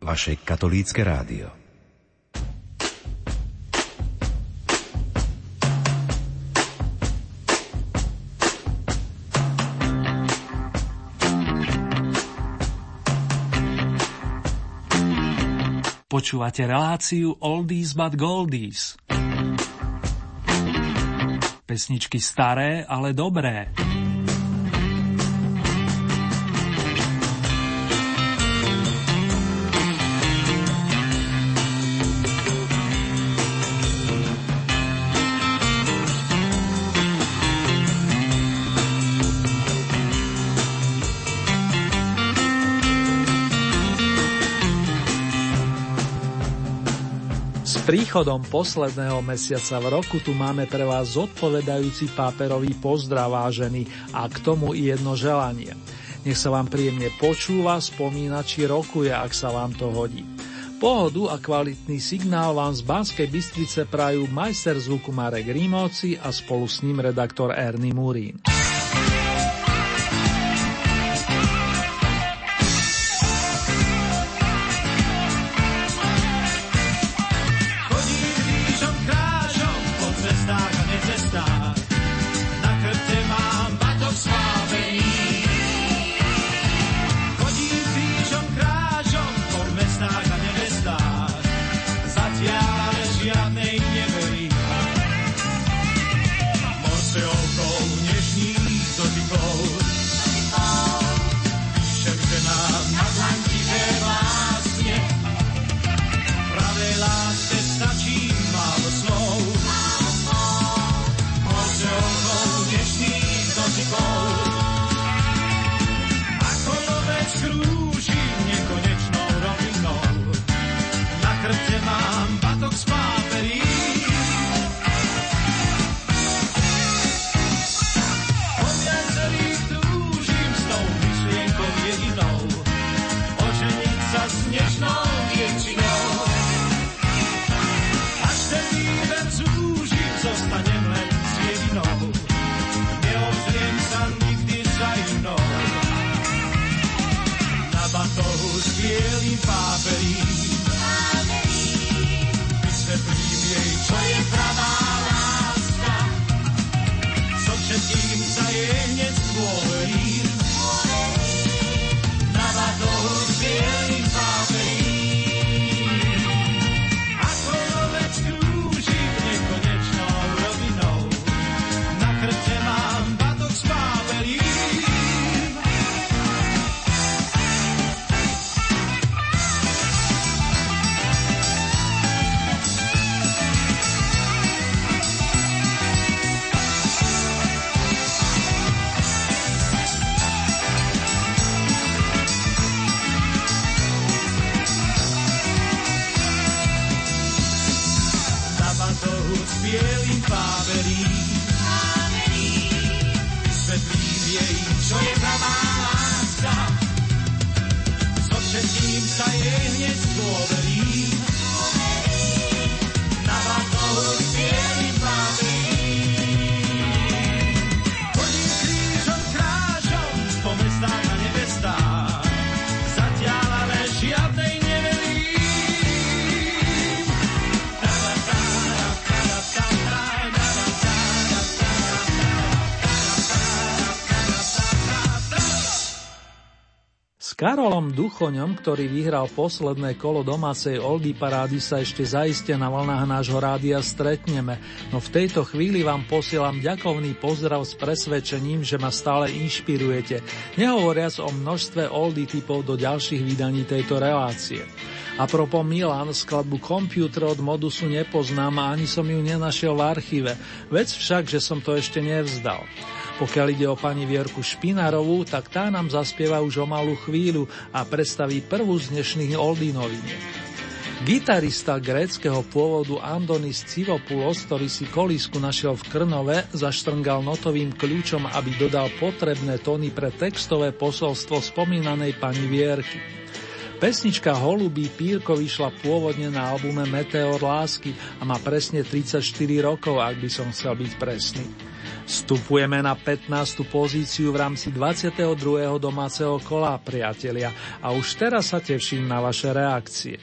vaše katolícke rádio. Počúvate reláciu Oldies but Goldies. Pesničky staré, ale dobré. Príchodom posledného mesiaca v roku tu máme pre vás zodpovedajúci páperový pozdrav vážený a k tomu i jedno želanie. Nech sa vám príjemne počúva, spomína či rokuje, ak sa vám to hodí. Pohodu a kvalitný signál vám z Banskej Bystrice prajú majster zvuku Marek Rímovci a spolu s ním redaktor Ernie Murín. Duchoňom, ktorý vyhral posledné kolo domácej Oldy parády sa ešte zaiste na vlnách nášho rádia stretneme, no v tejto chvíli vám posielam ďakovný pozdrav s presvedčením, že ma stále inšpirujete, nehovoriac o množstve Oldy typov do ďalších vydaní tejto relácie. A propos Milan, skladbu Computer od Modusu nepoznám a ani som ju nenašiel v archíve, vec však, že som to ešte nevzdal. Pokiaľ ide o pani Vierku Špinarovú, tak tá nám zaspieva už o malú chvíľu a predstaví prvú z dnešných oldínoviniek. Gitarista gréckého pôvodu Andonis Civopoulos, ktorý si kolísku našiel v Krnove, zaštrngal notovým kľúčom, aby dodal potrebné tóny pre textové posolstvo spomínanej pani Vierky. Pesnička Holubý pírko vyšla pôvodne na albume Meteor lásky a má presne 34 rokov, ak by som chcel byť presný. Vstupujeme na 15. pozíciu v rámci 22. domáceho kola, priatelia, a už teraz sa teším na vaše reakcie.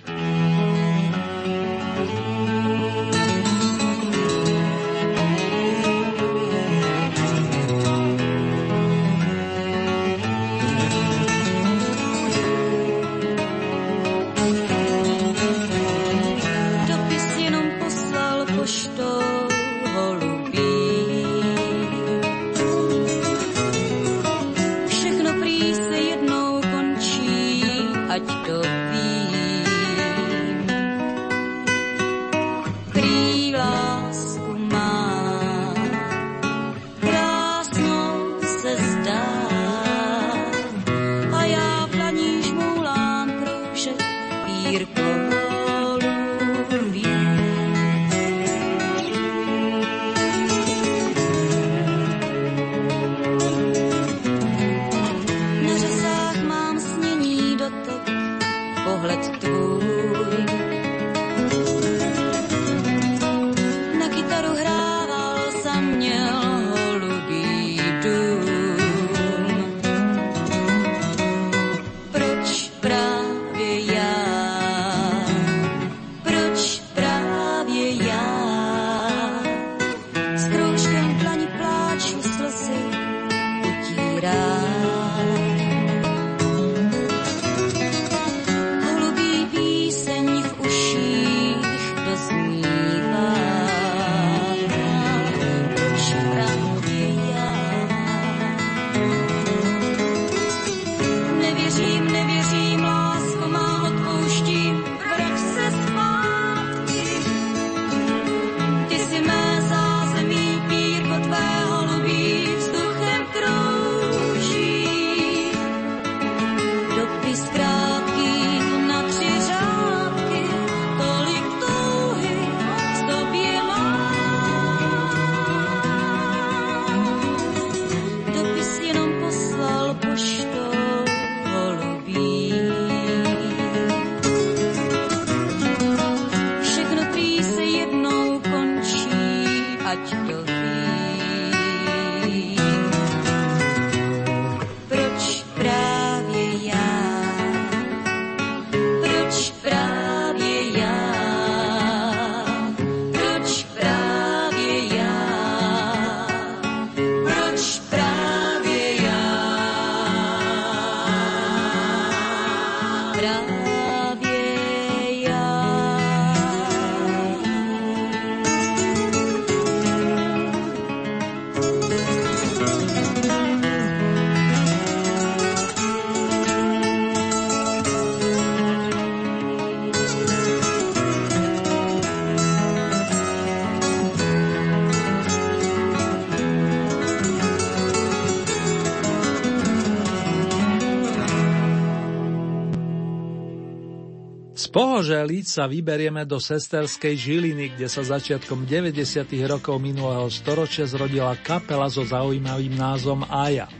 Pohoželiť sa vyberieme do sesterskej Žiliny, kde sa začiatkom 90. rokov minulého storočia zrodila kapela so zaujímavým názvom Aja.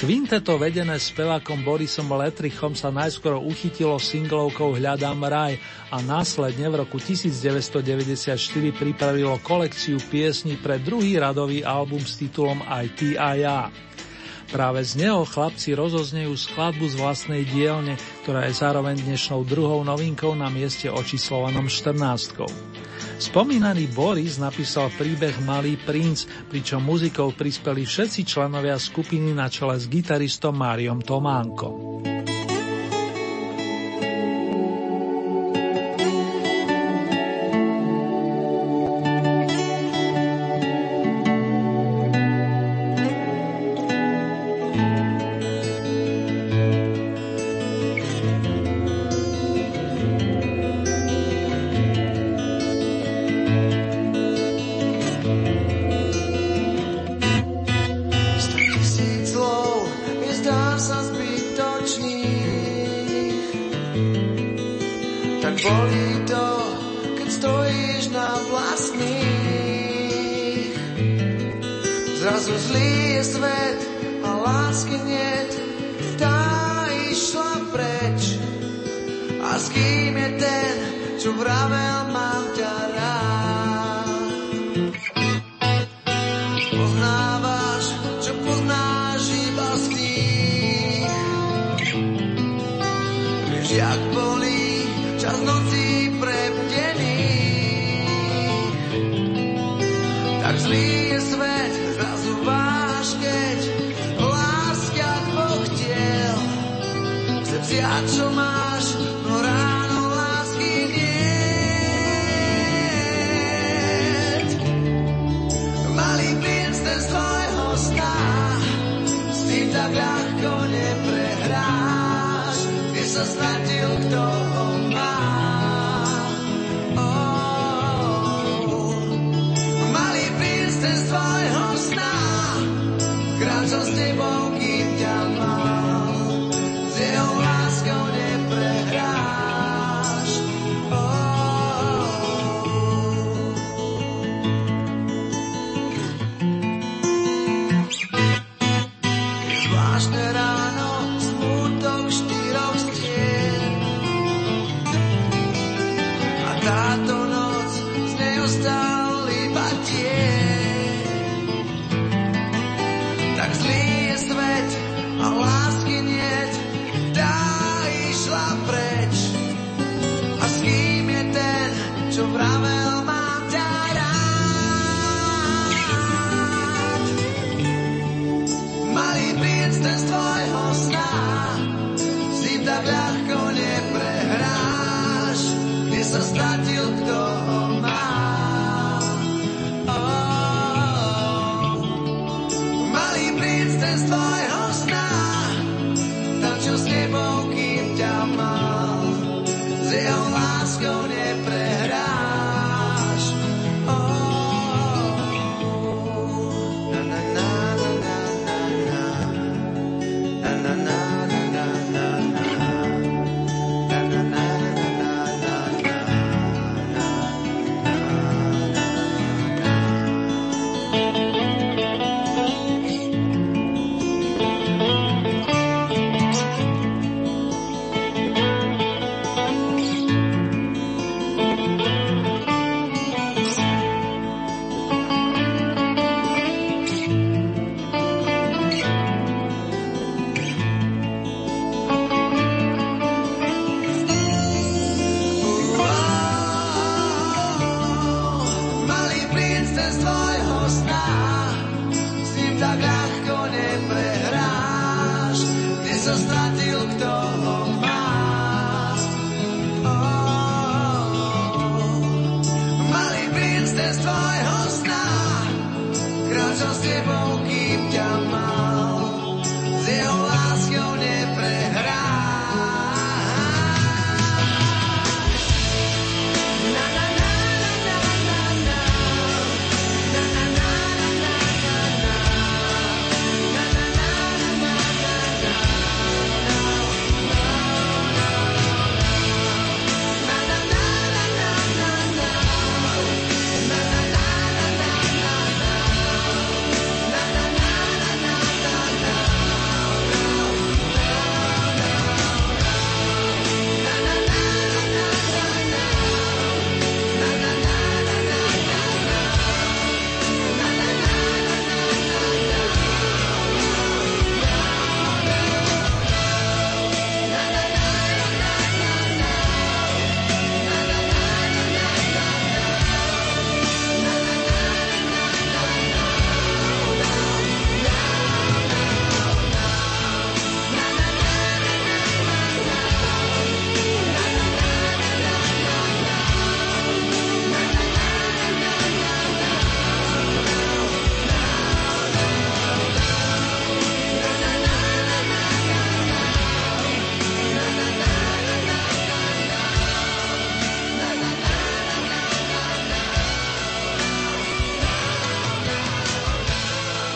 Kvinteto vedené spevákom Borisom Letrichom sa najskôr uchytilo singlovkou Hľadám raj a následne v roku 1994 pripravilo kolekciu piesní pre druhý radový album s titulom Aj ty a ja. Práve z neho chlapci rozoznejú skladbu z vlastnej dielne, ktorá je zároveň dnešnou druhou novinkou na mieste očíslovanom 14. Spomínaný Boris napísal príbeh Malý princ, pričom muzikou prispeli všetci členovia skupiny na čele s gitaristom Máriom Tománkom.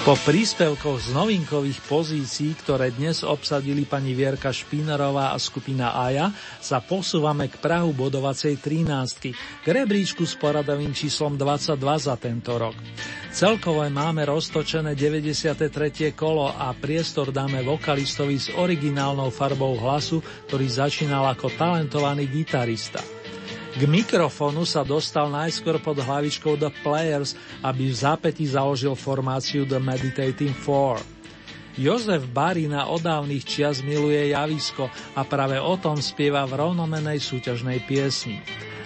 Po príspevkoch z novinkových pozícií, ktoré dnes obsadili pani Vierka Špínerová a skupina Aja, sa posúvame k Prahu bodovacej 13, k rebríčku s poradovým číslom 22 za tento rok. Celkovo máme roztočené 93. kolo a priestor dáme vokalistovi s originálnou farbou hlasu, ktorý začínal ako talentovaný gitarista. K mikrofónu sa dostal najskôr pod hlavičkou The Players, aby v zápäti založil formáciu The Meditating Four. Jozef Barina od dávnych čias miluje javisko a práve o tom spieva v rovnomenej súťažnej piesni.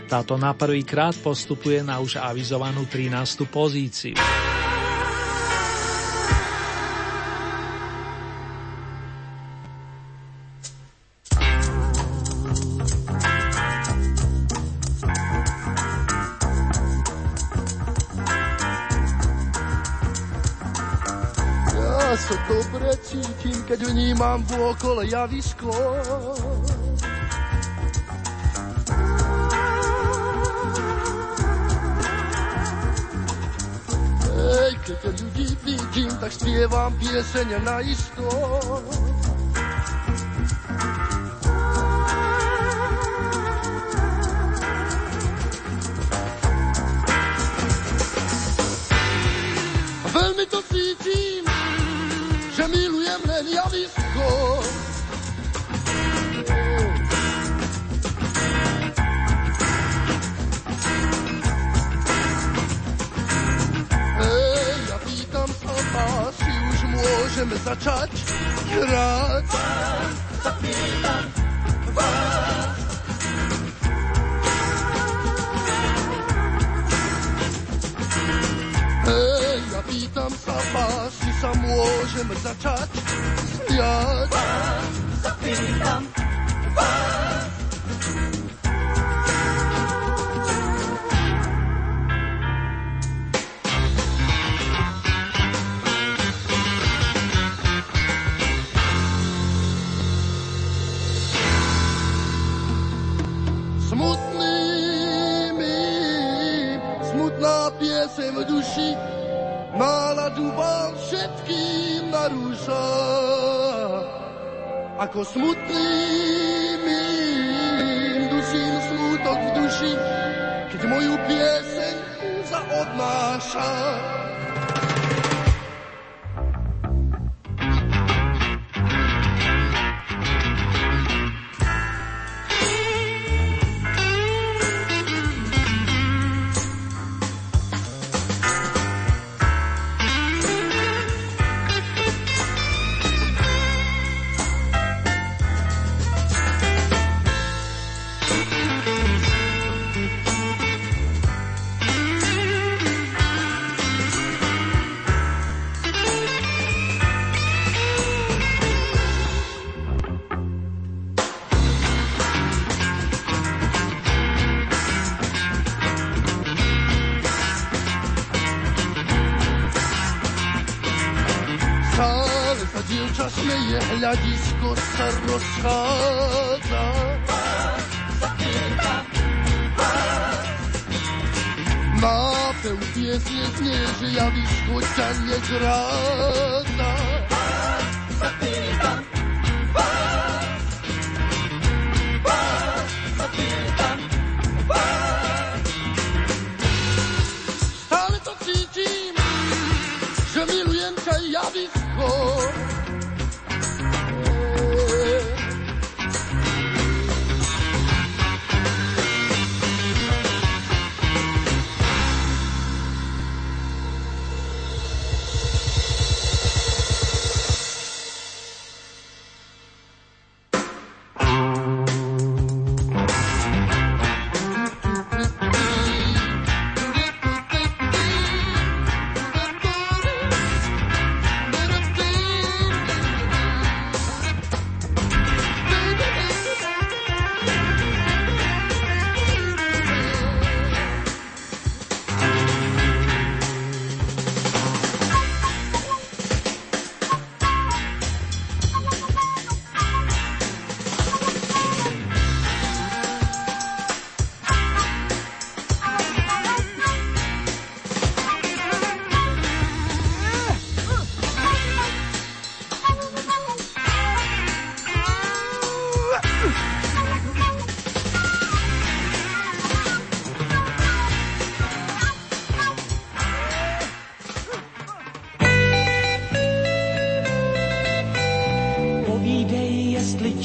Táto na prvý krát postupuje na už avizovanú 13. pozíciu. Okole javisko. Ej, keď ľudí vidím, tak spievam piesene na isto. Všetkým narúša. Ako smutný mi, dusím smutok v duši, keď moju pieseň zaodnáša.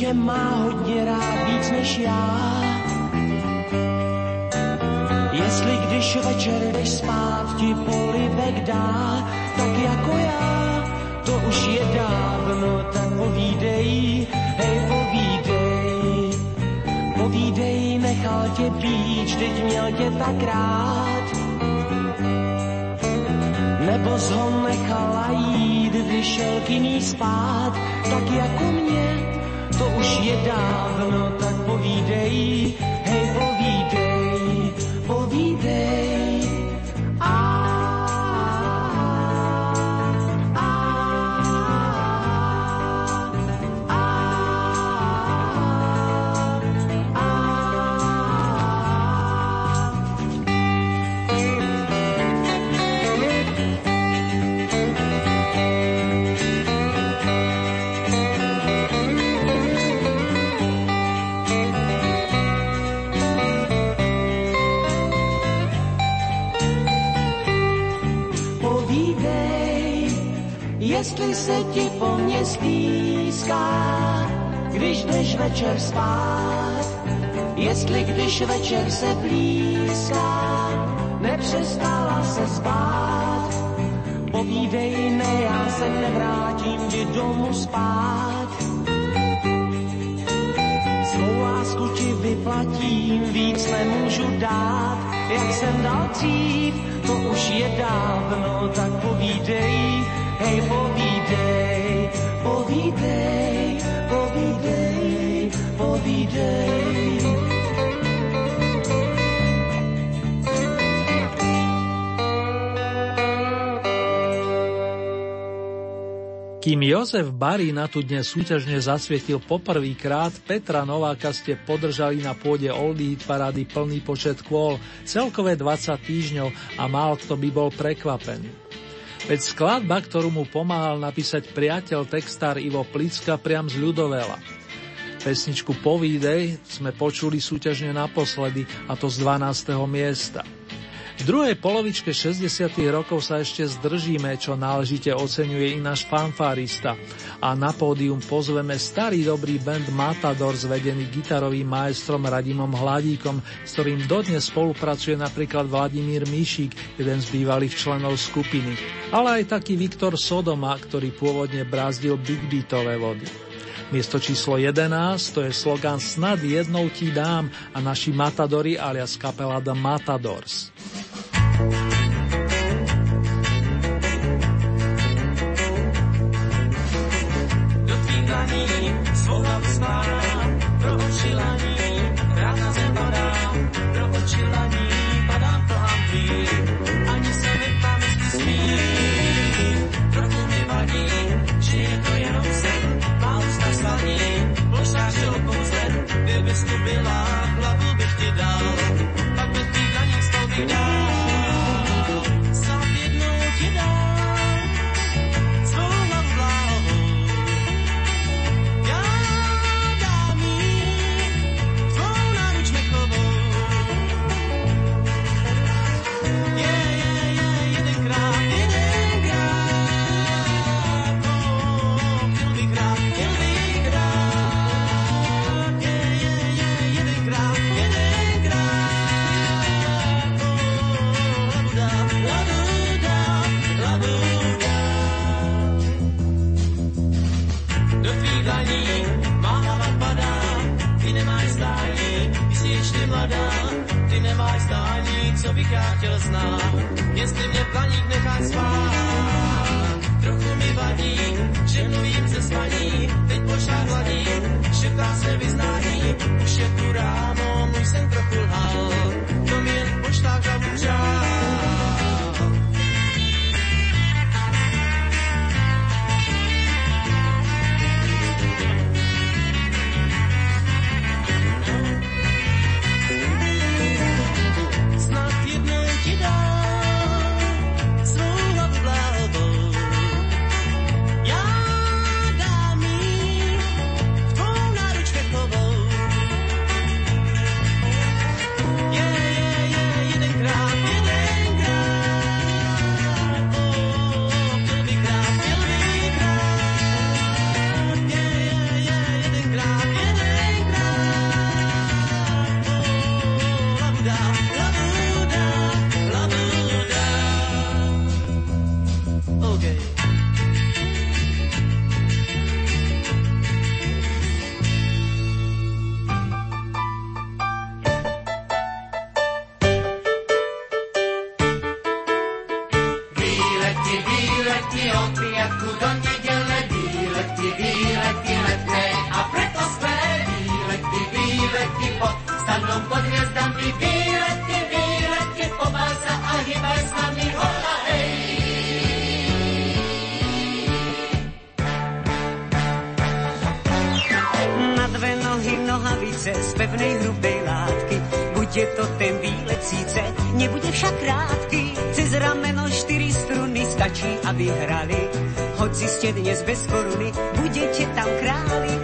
Tě má hodně rád víc než já. Jestli když večer jdeš spát, ti polibek dá, tak jako já. to už je dávno, tak povídej, hej povídej. Povídej, nechal tě být, teď měl tě tak rád. Nebo ho nechala jít, když šel k spát, tak jako mě, už je dávno, tak povídej, hej jestli se ti po mně stýská, když jdeš večer spát, jestli když večer se blízká, nepřestala se spát. Povídej, ne, já se nevrátím ti domů spát. Svou lásku ti vyplatím, víc nemůžu dát, jak jsem dal dřív, to už je dávno, tak povídej, hej, povídej, povídej, povídej, povídej. Kým Jozef Barína tu dnes súťažne zasvietil poprvýkrát, Petra Nováka ste podržali na pôde Oldie parády plný počet kôl, celkové 20 týždňov a mal kto by bol prekvapený. Veď skladba, ktorú mu pomáhal napísať priateľ textár Ivo Plicka priam z ľudovela. Pesničku Povídej sme počuli súťažne naposledy, a to z 12. miesta. V druhej polovičke 60. rokov sa ešte zdržíme, čo náležite oceňuje i náš fanfárista. A na pódium pozveme starý dobrý band Matador zvedený gitarovým majstrom Radimom Hladíkom, s ktorým dodnes spolupracuje napríklad Vladimír Míšik, jeden z bývalých členov skupiny. Ale aj taký Viktor Sodoma, ktorý pôvodne brázdil big beatové vody. Miesto číslo 11 to je slogan Snad jednou ti dám a naši Matadori alias kapela The Matadors. Do chtěl znát. Jestli mě planík nechá spát, trochu mi vadí, že mluvím se spaní, teď pošát hladí, šeptá se vyznání, už je tu ráno, můj sen trochu lhal, hře z pevnej hrubej látky. Buď je to ten výlet síce, nebude však krátký. Cez rameno štyri struny stačí, aby hrali. Hoci ste dnes bez koruny, budete tam králi.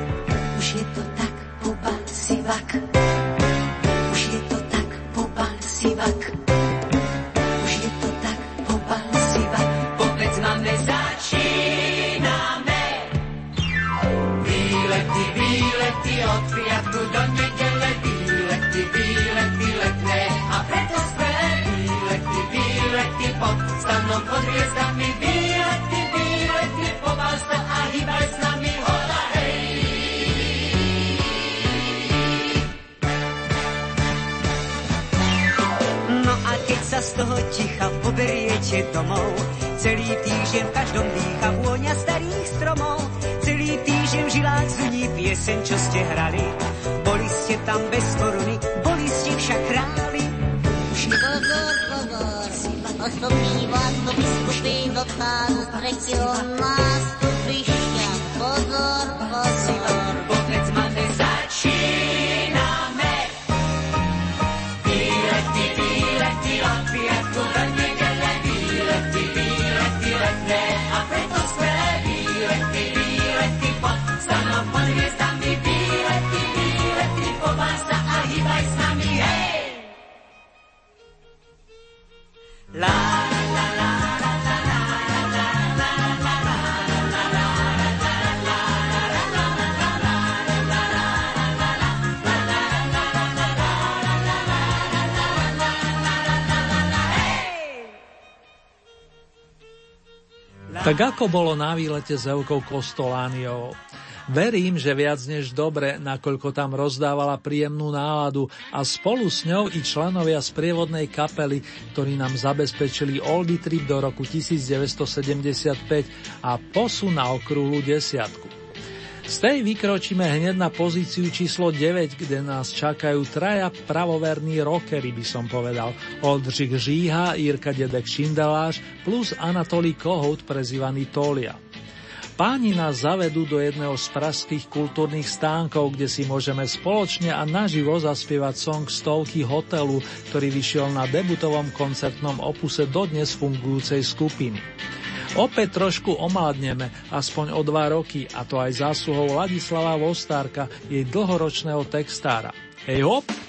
Poberiete domov, celý týždeň v každom dýcha vôňa starých stromov, celý týždeň v žilách zuní pieseň, čo ste hrali. Boli ste tam bez koruny, boli ste však králi. Pozor, pozor, osobní vás do biskupy dotáhnu z tretieho nástupišťa. Tak ako bolo na výlete s Evkou Kostolániou? Verím, že viac než dobre, nakoľko tam rozdávala príjemnú náladu a spolu s ňou i členovia sprievodnej kapely, ktorí nám zabezpečili Oldy Trip do roku 1975 a posun na okrúhlu desiatku. Z tej vykročíme hneď na pozíciu číslo 9, kde nás čakajú traja pravoverní rockery, by som povedal. Oldřich Žíha, Jirka Dedek Šindeláš plus Anatolí Kohout, prezývaný Tolia. Páni nás zavedú do jedného z pražských kultúrnych stánkov, kde si môžeme spoločne a naživo zaspievať song Stovky hotelu, ktorý vyšiel na debutovom koncertnom opuse dodnes fungujúcej skupiny. Opäť trošku omladneme, aspoň o dva roky, a to aj zásluhou Ladislava Vostárka, jej dlhoročného textára. Hej hop!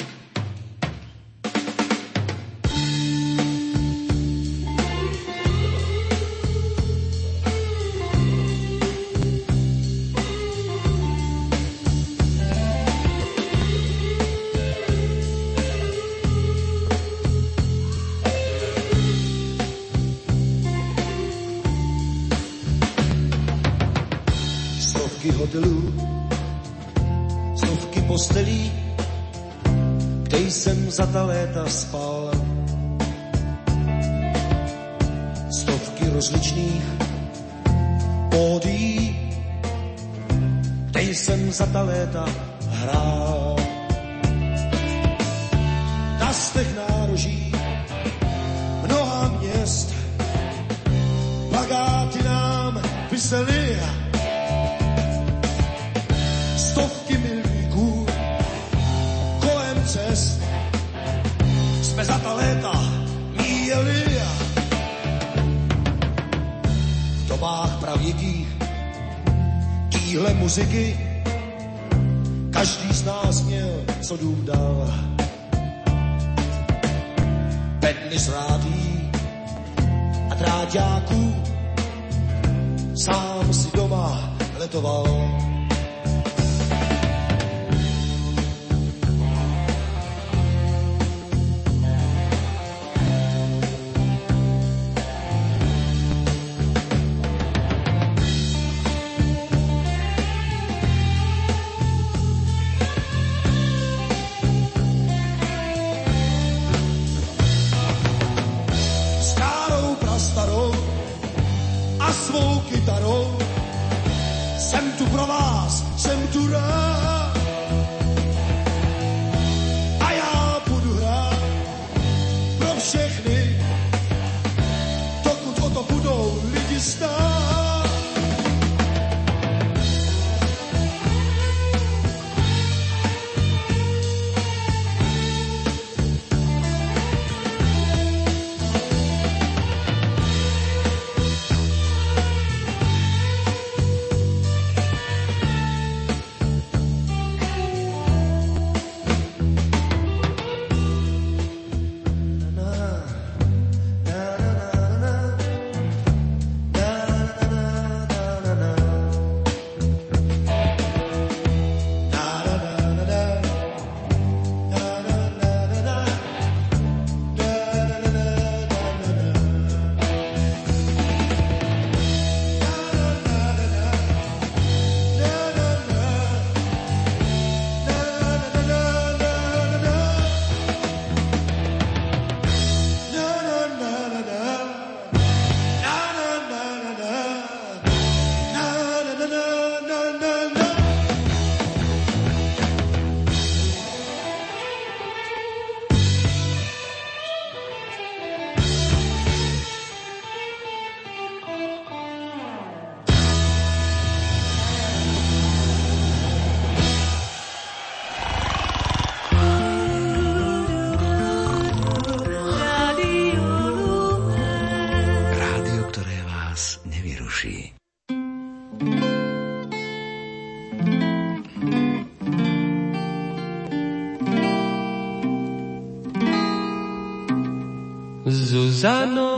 Zuzano,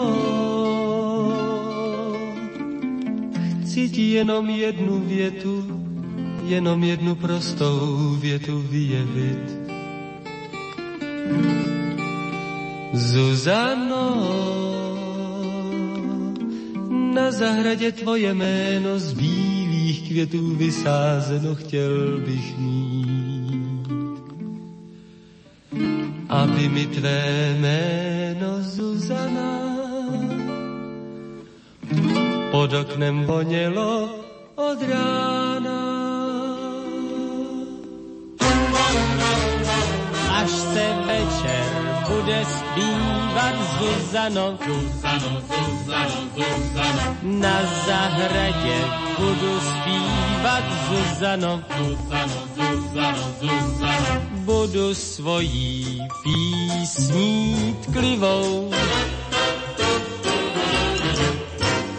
chci ti jenom jednu větu, jenom jednu prostou větu vyjevit. Zuzano, na zahradě tvoje jméno z bílých květů vysázeno chtěl bych mít. Aby mi tvé jméno Zuzana pod oknem vonělo od rána. Až se večer bude zpívat Zuzano. Zuzano, Zuzano, Zuzano. Na zahradě budu zpívat Zuzano. Zuzano, Zuzano, Zuzano. Budu svojí písní tklivou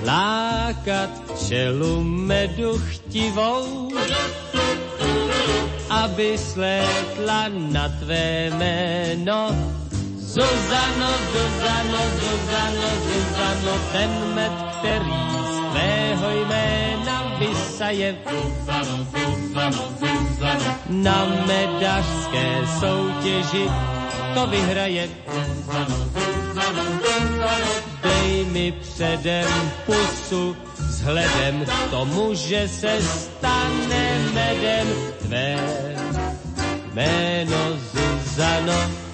lákat čelu medu chtivou aby slétla na tvé jméno Zuzano, Zuzano, Zuzano, Zuzano, ten med, který z tvého jména vysaje. Zuzano, Zuzano, Zuzano, na medařské soutěži to vyhraje. Zuzano, Zuzano, Zuzano, dej mi předem pusu, vzhledem k tomu, že se stane medem tvé jméno Zuzano.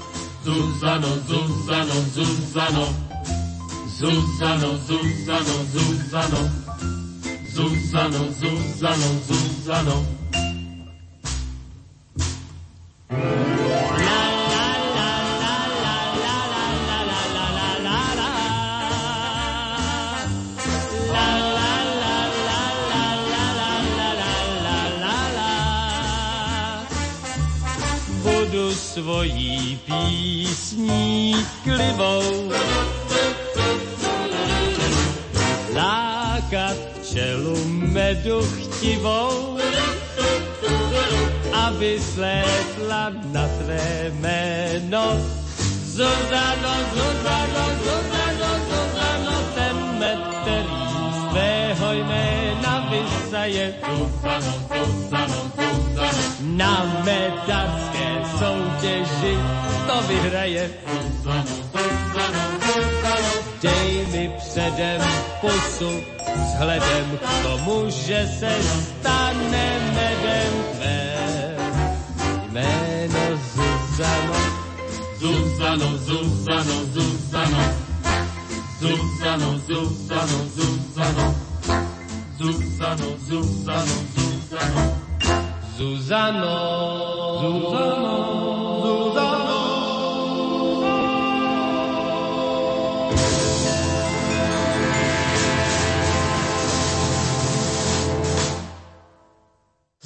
Zuzano, Zuzano, Zuzano. Zuzano, Zuzano, Zuzano. Zuzano, Zuzano, Zuzano. Svojí písní klivou. Lákat čelu medu chtivou, aby slétla na tvé jméno. Zuzano, Zuzano, Zuzano, Zuzano, ten med, který z tvého jména vysaje. Zuzano, Zuzano, Zuzano, na medařské soutěži to vyhraje. Dej mi předem pusu, vzhledem k tomu, že se stane medem tvé. Jméno Zuzano, Zuzano, Zuzano, Zuzano, Zuzano, Zuzano, Zuzano, Zuzano, Zuzano. Zuzano, Zuzano, Zuzano.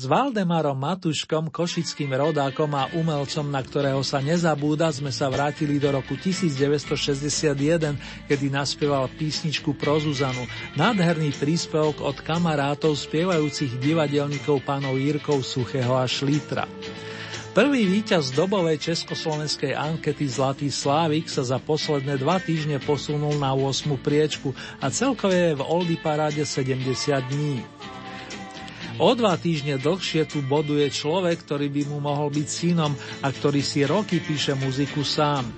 S Valdemarom Matuškom, košickým rodákom a umelcom, na ktorého sa nezabúda, sme sa vrátili do roku 1961, kedy naspieval písničku pro Zuzanu. Nádherný príspevok od kamarátov spievajúcich divadelníkov pánov Jirkov Suchého a Šlítra. Prvý víťaz dobovej československej ankety Zlatý Slávik sa za posledné dva týždne posunul na 8. priečku a celkové je v Oldy paráde 70 dní. O dva týždne dlhšie tu boduje človek, ktorý by mu mohol byť synom a ktorý si roky píše muziku sám.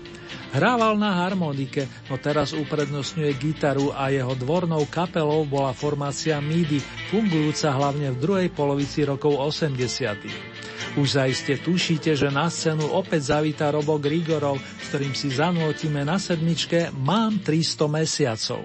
Hrával na harmonike, no teraz uprednostňuje gitaru a jeho dvornou kapelou bola formácia MIDI, fungujúca hlavne v druhej polovici rokov 80. Už zaiste tušíte, že na scénu opäť zavíta Robo Grigorov, s ktorým si zanútime na sedmičke Mám 300 mesiacov.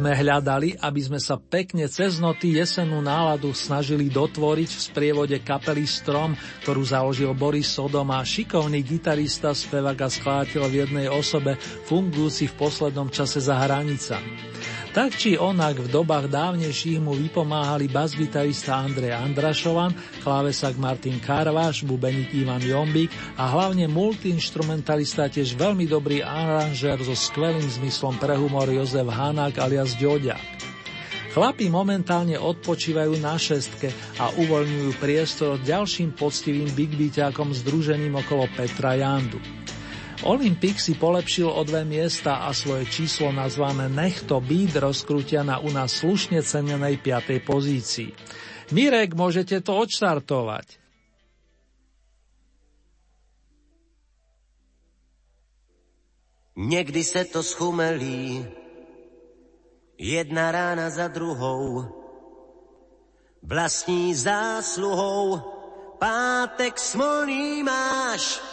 Sme hľadali, aby sme sa pekne cez noty jesenú náladu snažili dotvoriť v sprievode kapely Strom, ktorú založil Boris Sodom a šikovný gitarista, spevak a skladateľ v jednej osobe, fungujúci v poslednom čase za hranicami. Tak či onak v dobách dávnejších mu vypomáhali basgitarista Andrej Andrašovan, klávesak Martin Karváš, bubeník Ivan Jombík a hlavne multiinstrumentalista tiež veľmi dobrý aranžér so skvelým zmyslom pre humor Jozef Hanák alias Ďoďák. Chlapi momentálne odpočívajú na šestke a uvoľňujú priestor ďalším poctivým big združením okolo Petra Jandu. Olympik si polepšil o dve miesta a svoje číslo nazvané Nechto Beat rozkrútia na u nás slušne cenenej 5. pozícii. Mirek, môžete to odštartovať. Někdy se to schumelí, jedna rána za druhou, vlastní zásluhou, pátek smolný máš,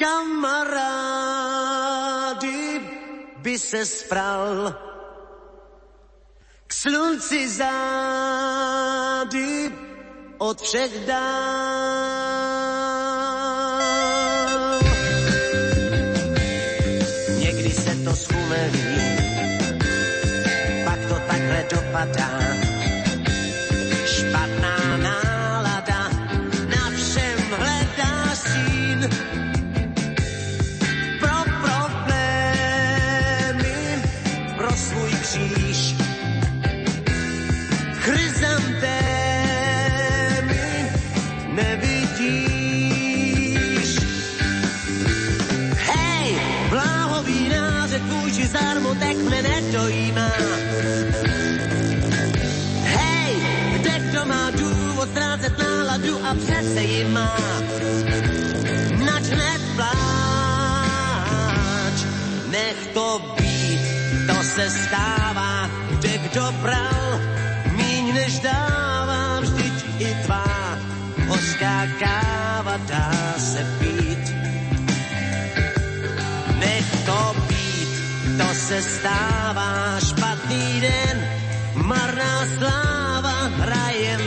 kamarády by se spral, k slunci zády od všech dál. Někdy se to schumelí, pak to takhle dopadá. Bral, míň než dává, vždyť i tvá hořká káva dá se pít. Nech to to se stává špatný den, marná sláva, hrajem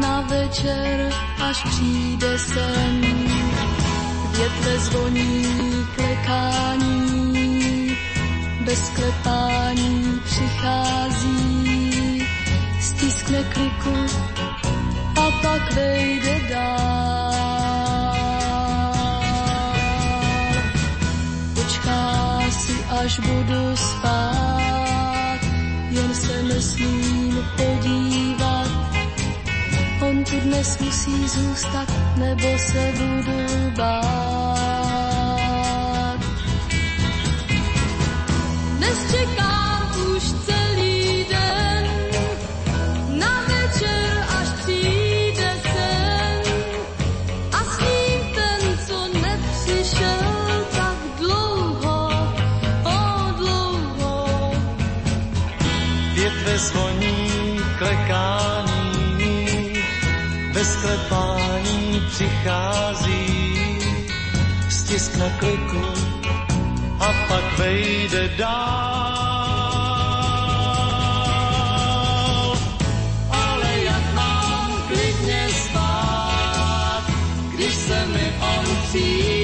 Na večer, až přijde sen. Větve zvoní klekání, bez klepání přichází. Stiskne kliku a pak vejde dál. Počká si, až budu spát, jen se nesmím podívat. On tu dnes musí zůstat, nebo se budu bát. Dnes čekám už celý den, na večer, až přijde sen. A s ním ten, co nepřišel tak dlouho, o dlouho. Větve zvoní bez klepání přichází, stiskne kliku a pak vejde dál. vejde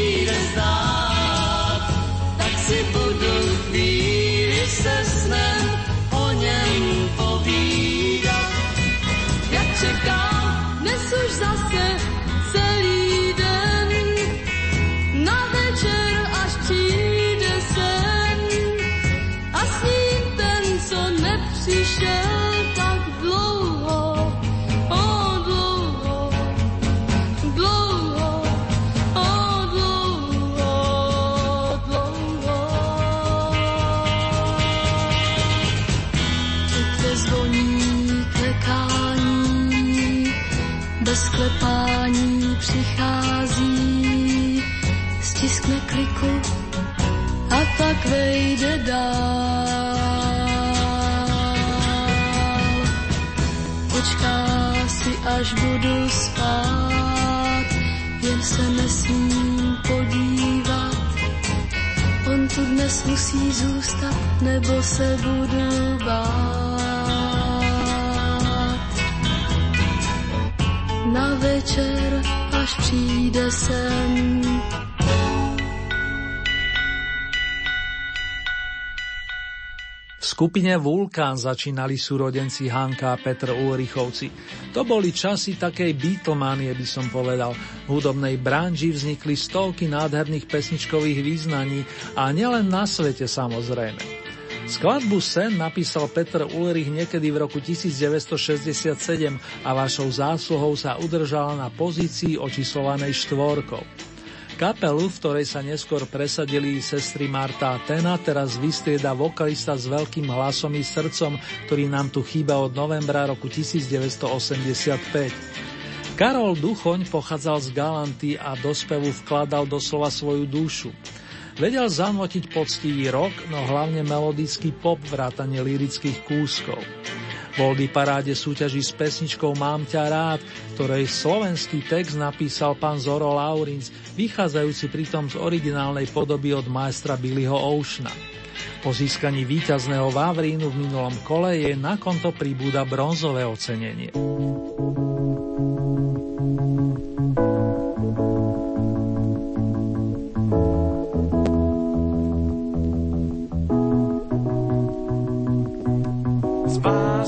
až budu spát, jen se nesmím podívat. On tu dnes musí zůstat, nebo se budu bát. Na večer, až přijde sem, skupine Vulkán začínali súrodenci Hanka a Petr Ulrichovci. To boli časy takej Beatlemanie, by som povedal. V hudobnej branži vznikli stovky nádherných pesničkových význaní a nielen na svete samozrejme. Skladbu Sen napísal Peter Ulrich niekedy v roku 1967 a vašou zásluhou sa udržala na pozícii očíslovanej štvorkou. Kapelu, v ktorej sa neskôr presadili sestry Marta a Tena, teraz vystrieda vokalista s veľkým hlasom i srdcom, ktorý nám tu chýba od novembra roku 1985. Karol Duchoň pochádzal z Galanty a do spevu vkladal doslova svoju dušu. Vedel zanotiť poctivý rok, no hlavne melodický pop vrátane lirických kúskov. Voldy paráde súťaží s pesničkou Mám ťa rád, ktorej slovenský text napísal pán Zoro Laurins, vychádzajúci pritom z originálnej podoby od majstra Billyho Oceana. Po získaní víťazného Vavrínu v minulom kole je na konto pribúda bronzové ocenenie.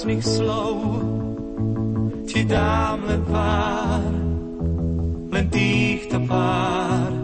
Krásnych slov ti dám len pár, len týchto pár.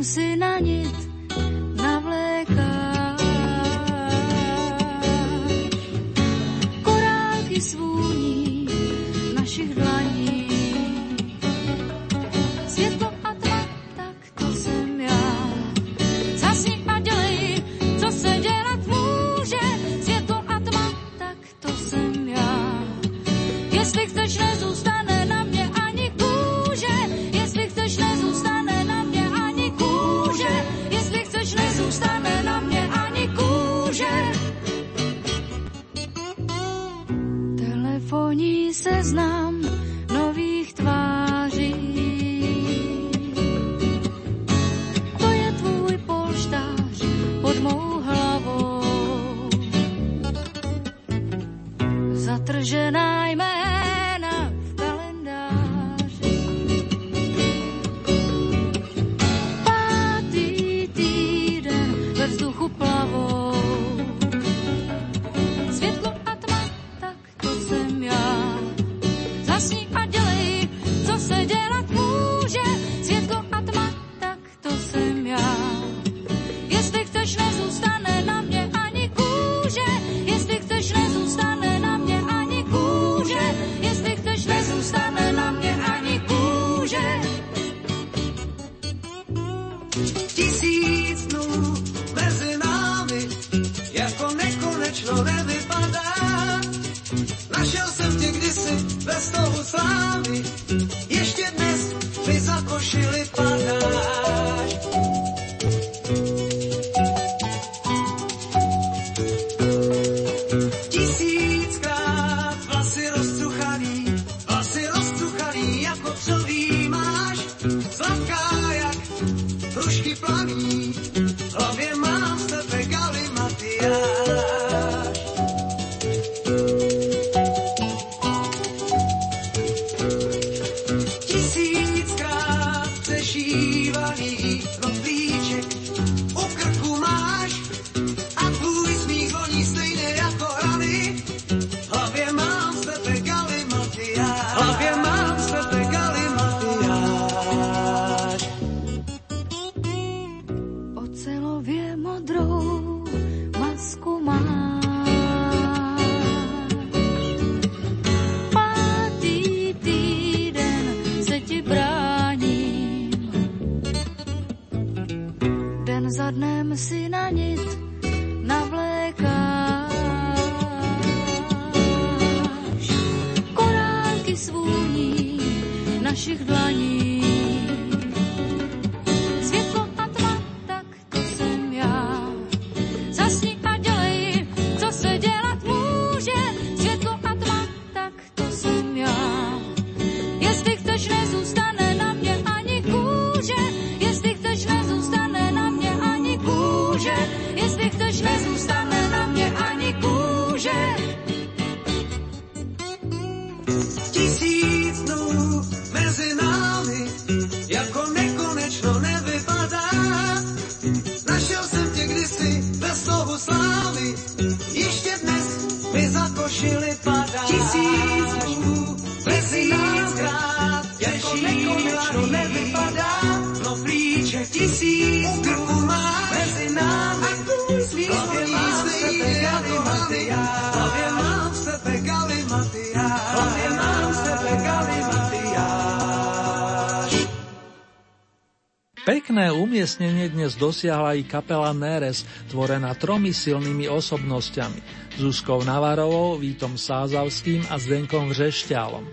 Things umiestnenie dnes dosiahla i kapela Neres, tvorená tromi silnými osobnosťami. Zuzkou Navarovou, Vítom Sázavským a Zdenkom Vřešťálom.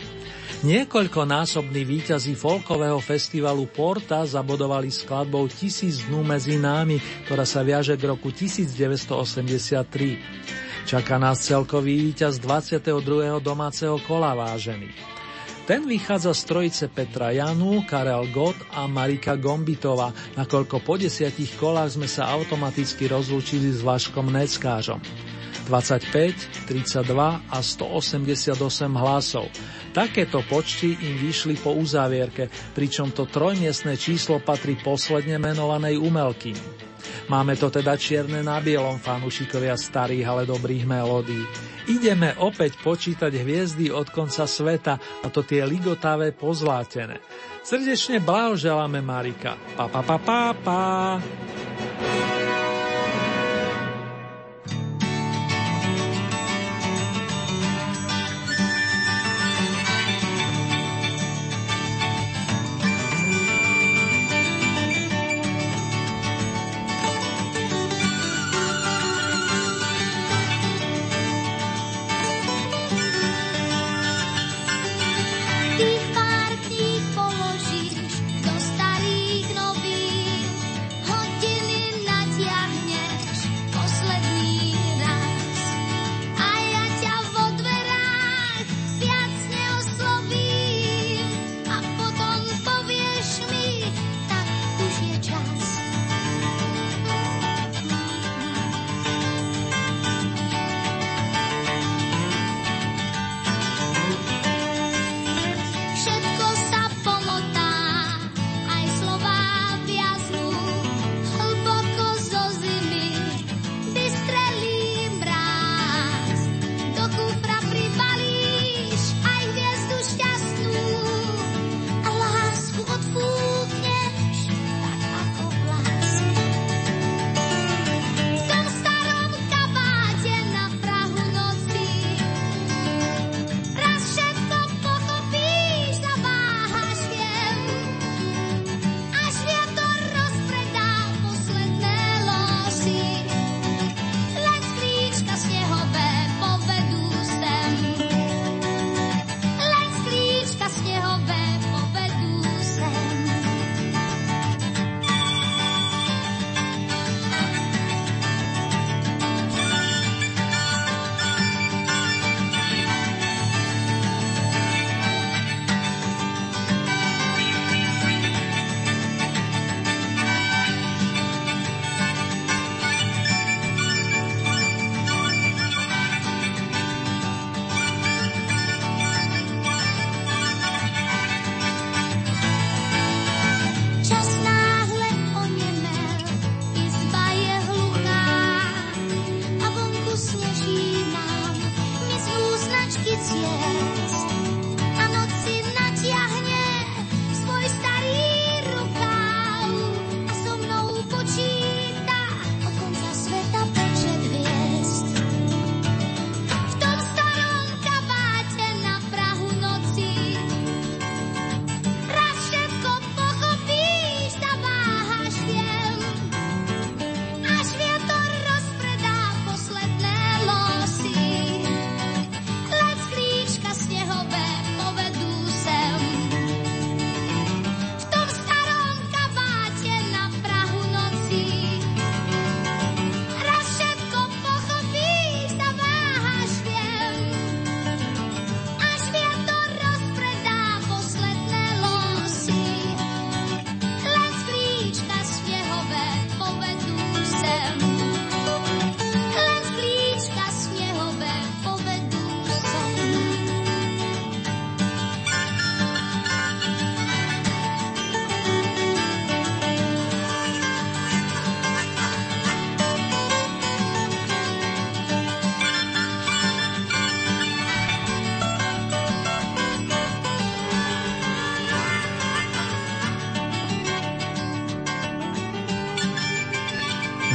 Niekoľkonásobní výťazí folkového festivalu Porta zabodovali skladbou Tisíc dnú medzi námi, ktorá sa viaže k roku 1983. Čaká nás celkový víťaz 22. domáceho kola vážených. Ten vychádza z trojice Petra Janu, Karel Gott a Marika Gombitova, nakoľko po desiatich kolách sme sa automaticky rozlúčili s Vaškom Neckážom. 25, 32 a 188 hlasov. Takéto počty im vyšli po uzávierke, pričom to trojmiestne číslo patrí posledne menovanej umelky. Máme to teda čierne na bielom fanúšikovia starých, ale dobrých melódií. Ideme opäť počítať hviezdy od konca sveta, a to tie ligotavé pozlátené. Srdečne blahoželáme Marika. Pa, pa, pa, pa, pa.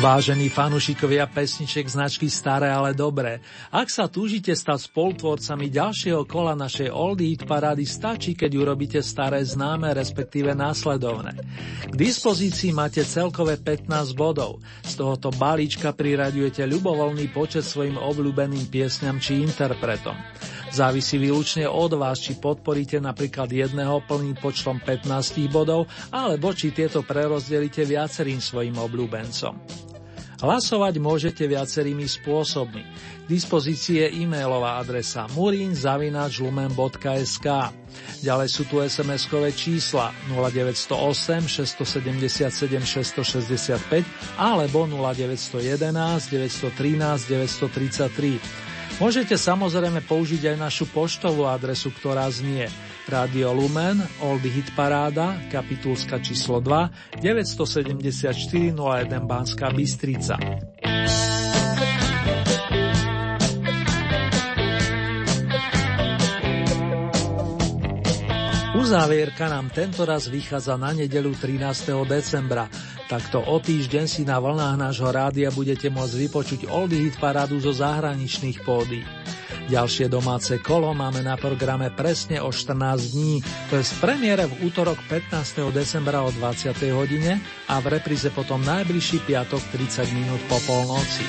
Vážení fanúšikovia pesniček značky Staré, ale dobré, ak sa túžite stať spolutvorcami ďalšieho kola našej Old Eat parády, stačí, keď urobíte staré známe, respektíve následovné. K dispozícii máte celkové 15 bodov. Z tohoto balíčka priraďujete ľubovoľný počet svojim obľúbeným piesňam či interpretom. Závisí výlučne od vás, či podporíte napríklad jedného plným počtom 15 bodov, alebo či tieto prerozdelíte viacerým svojim obľúbencom. Hlasovať môžete viacerými spôsobmi. K dispozícii je e-mailová adresa murinzavinačlumen.sk Ďalej sú tu SMS-kové čísla 0908 677 665 alebo 0911 913 933. Môžete samozrejme použiť aj našu poštovú adresu, ktorá znie Radio Lumen, Old Hit Paráda, kapitulska číslo 2, 974 01 Banská Bystrica. Uzávierka nám tento raz vychádza na nedelu 13. decembra. Takto o týždeň si na vlnách nášho rádia budete môcť vypočuť Oldie Hit parádu zo zahraničných pódy. Ďalšie domáce kolo máme na programe presne o 14 dní, to je z premiére v útorok 15. decembra o 20. hodine a v repríze potom najbližší piatok 30 minút po polnoci.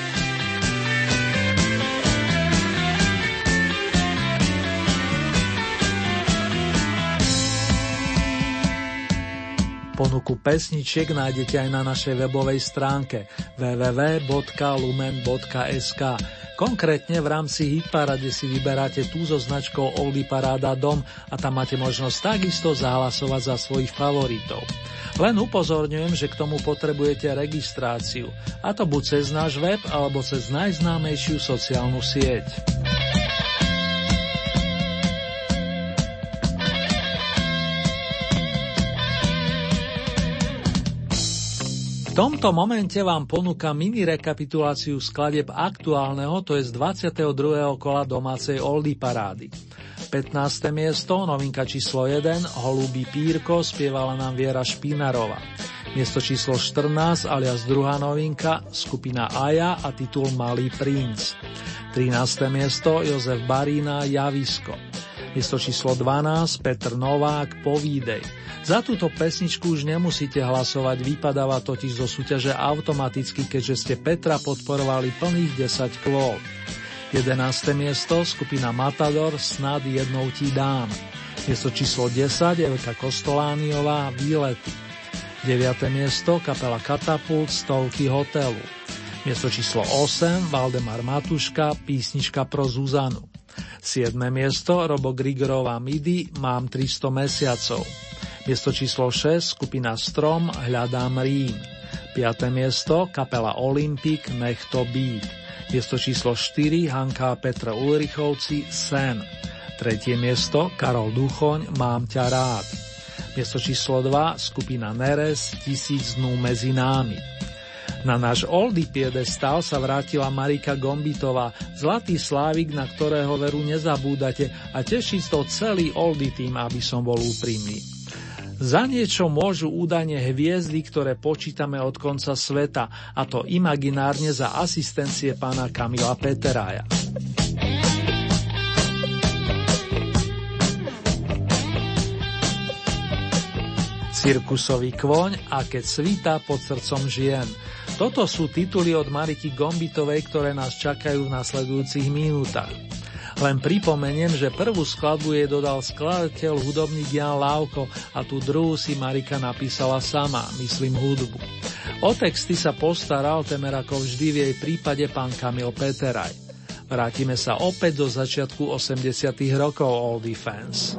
Ponuku pesničiek nájdete aj na našej webovej stránke www.lumen.sk. Konkrétne v rámci Hitparade si vyberáte tú so značkou Oldie Paráda Dom a tam máte možnosť takisto zahlasovať za svojich favoritov. Len upozorňujem, že k tomu potrebujete registráciu, a to buď cez náš web alebo cez najznámejšiu sociálnu sieť. Tomto momente vám ponúka mini rekapituláciu skladeb aktuálneho, to je z 22. kola domácej Oldy parády. 15. miesto, novinka číslo 1, Holubý pírko, spievala nám Viera Špinarova. Miesto číslo 14, alias druhá novinka, skupina Aja a titul Malý princ. 13. miesto, Jozef Barína, Javisko. Miesto číslo 12, Petr Novák, Povídej. Za túto pesničku už nemusíte hlasovať, vypadáva totiž zo súťaže automaticky, keďže ste Petra podporovali plných 10 kôl. 11. miesto, skupina Matador, snad jednou ti dám. Miesto číslo 10, Evka Kostolániová, Výlety. 9. miesto, kapela Katapult, Stovky hotelu. Miesto číslo 8, Valdemar Matuška, písnička pro Zuzanu. 7. miesto, Robo Grigorová Midi, Mám 300 mesiacov. Miesto číslo 6, skupina Strom, Hľadám Rím. 5. miesto, kapela Olympik, Nech to být. Miesto číslo 4, Hanka Petra Ulrichovci, Sen. Tretie miesto, Karol Duchoň, Mám ťa rád. Miesto číslo 2, skupina Neres, Tisíc dnú medzi námi. Na náš oldy piedestal sa vrátila Marika Gombitová, zlatý slávik, na ktorého veru nezabúdate a teší to celý oldy tým, aby som bol úprimný. Za niečo môžu údajne hviezdy, ktoré počítame od konca sveta, a to imaginárne za asistencie pána Kamila Peteraja. Cirkusový kvoň a keď svítá pod srdcom žien. Toto sú tituly od Mariky Gombitovej, ktoré nás čakajú v nasledujúcich minútach. Len pripomeniem, že prvú skladbu jej dodal skladateľ hudobník Jan Lávko a tú druhú si Marika napísala sama, myslím hudbu. O texty sa postaral temer ako vždy v jej prípade pán Kamil Peteraj. Vrátime sa opäť do začiatku 80 rokov Oldie Fans.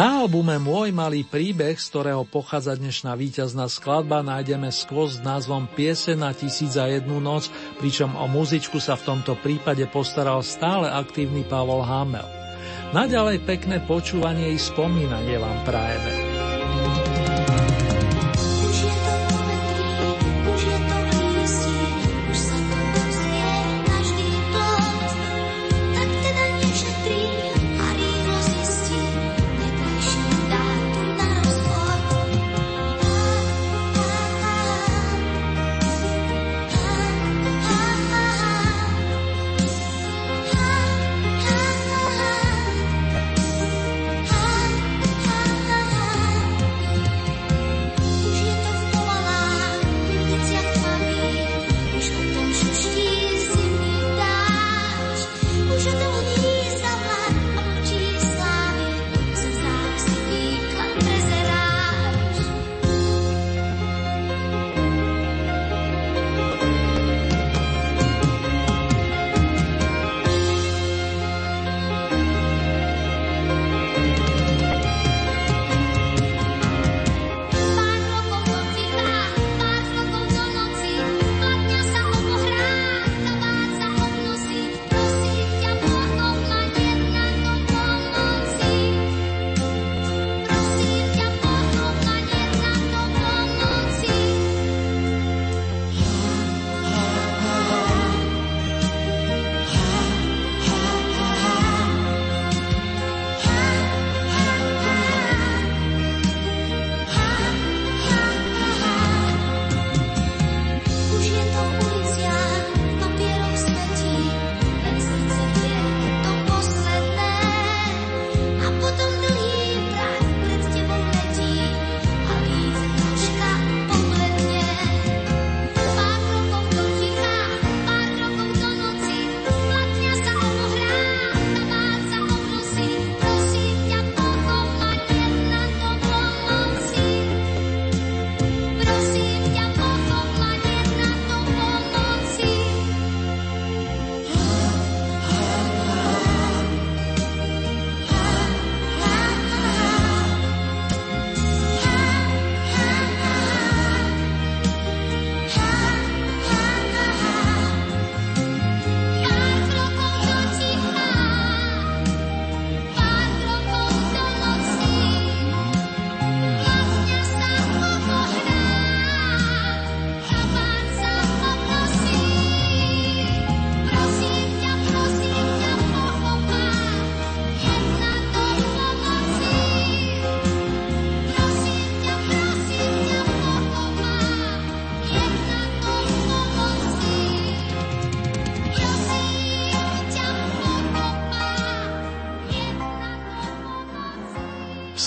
Na albume Môj malý príbeh, z ktorého pochádza dnešná víťazná skladba, nájdeme skvost s názvom Piese na tisíc a jednu noc, pričom o muzičku sa v tomto prípade postaral stále aktívny Pavol Hamel. Naďalej pekné počúvanie i spomínanie vám prajeme.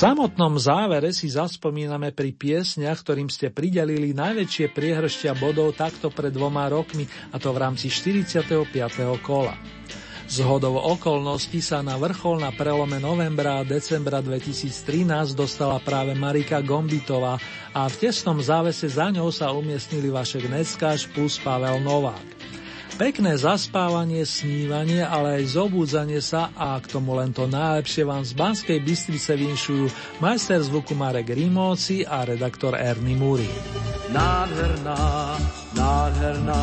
Samotnom závere si zaspomíname pri piesniach, ktorým ste pridelili najväčšie priehršťa bodov takto pred dvoma rokmi, a to v rámci 45. kola. Z hodov okolností sa na vrchol na prelome novembra a decembra 2013 dostala práve Marika Gombitová a v tesnom závese za ňou sa umiestnili Vašek Neckáš plus Pavel Novák. Pekné zaspávanie, snívanie, ale aj zobúdzanie sa a k tomu len to najlepšie vám z Banskej Bystrice vinšujú majster zvuku Marek Rimóci a redaktor Ernie Múry. Nádherná, nádherná,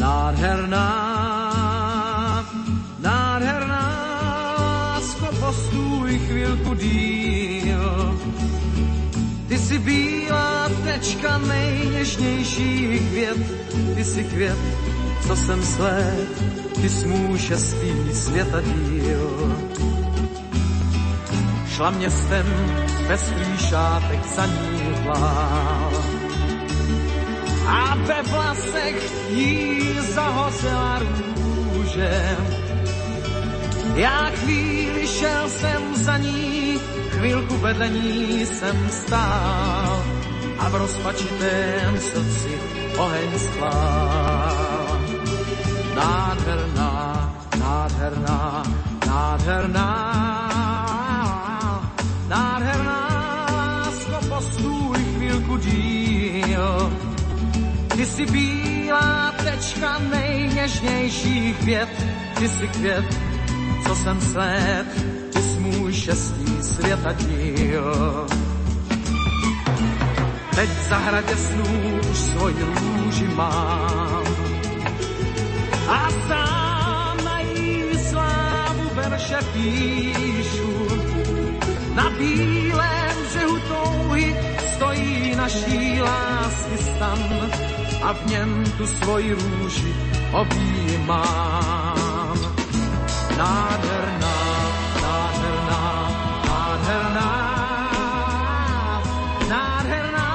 nádherná, nádherná, lásko, postůj chvilku díl. Ty si bílá vtečka nejněžnějších květ, ty si květ, co jsem sled, ty smů šestý světa díl. Šla městem pestrý šátek za ní vlál. A ve vlasech jí zahozela růže. Já chvíli šel jsem za ní, chvilku vedle ní jsem stál a v rozpačitém srdci oheň sklál nádherná, nádherná, nádherná, nádherná, lásko, postůj chvílku díl. Ty jsi bílá tečka nejněžnějších květ, ty jsi květ, co jsem sled, ty jsi můj šestý světadíl. Teď v zahradě snů už svoji růži mám a sám na jí slávu verše píšu. Na bílém břehu touhy stojí naší lásky stan a v něm tu svoji růži objímám. Nádherná, nádherná, nádherná, nádherná,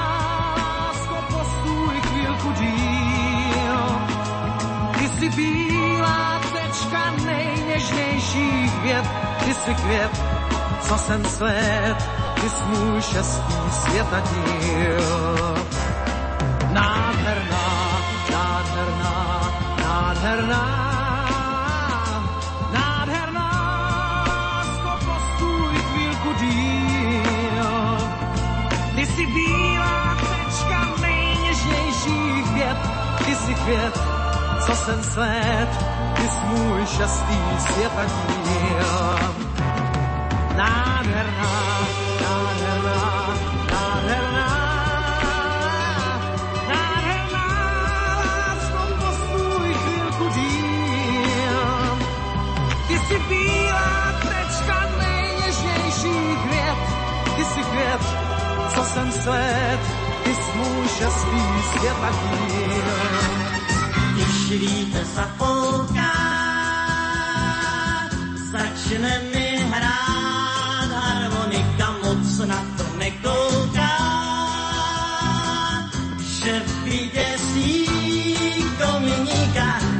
postůj chvílku díl. Ty jsi bílá tečka nejněžnějších věd, ty jsi květ, co jsem svět, ty jsi můj šestý světadíl. Nádherná, nádherná, nádherná, květ, co jsem svět, ty jsi můj šestý světadíl. Nádherná, nádherná, nádherná, nádherná, lásko, postůj chvílku díl. Ty jsi bílá tečka nejněžnějších květ, ty co jsem svět, ty jsi můj šestý světadíl. Vítr zapolká, začne mi hrát harmonika, moc na to nekouká, že vyděsí kominíka,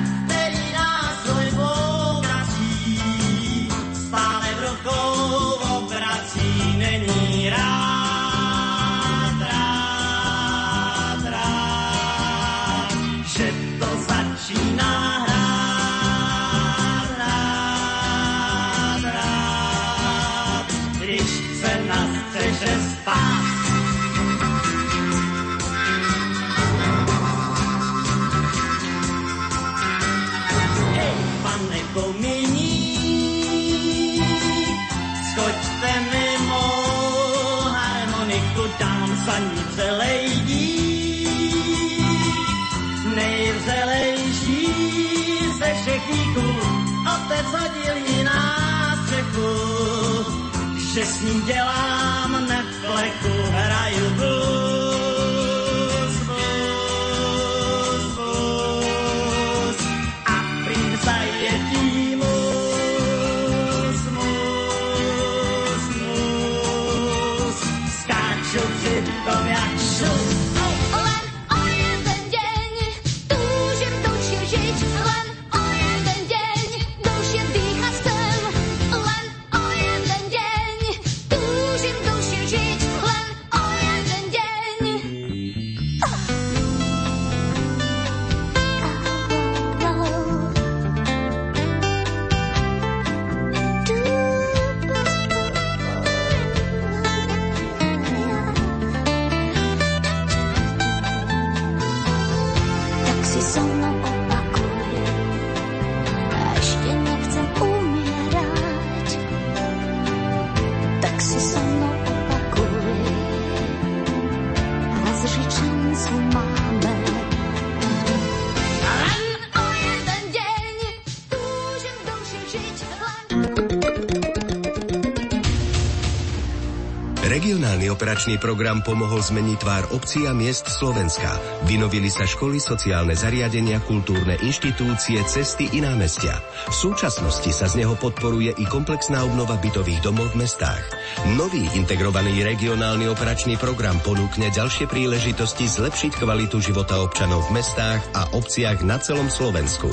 operačný program pomohol zmeniť tvár obcí a miest Slovenska. Vynovili sa školy, sociálne zariadenia, kultúrne inštitúcie, cesty i námestia. V súčasnosti sa z neho podporuje i komplexná obnova bytových domov v mestách. Nový integrovaný regionálny operačný program ponúkne ďalšie príležitosti zlepšiť kvalitu života občanov v mestách a obciach na celom Slovensku.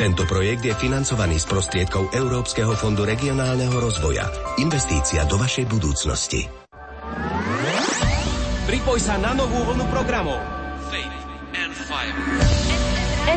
Tento projekt je financovaný z prostriedkov Európskeho fondu regionálneho rozvoja. Investícia do vašej budúcnosti. Pripoj sa na novú vlnu programov. Faith and Fire.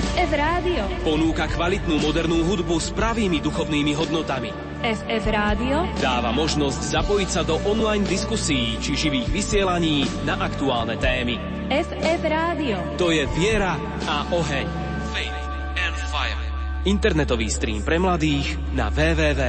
FF Rádio. Ponúka kvalitnú modernú hudbu s pravými duchovnými hodnotami. FF Rádio. Dáva možnosť zapojiť sa do online diskusí či živých vysielaní na aktuálne témy. FF Rádio. To je viera a oheň. Faith and Fire. Internetový stream pre mladých na www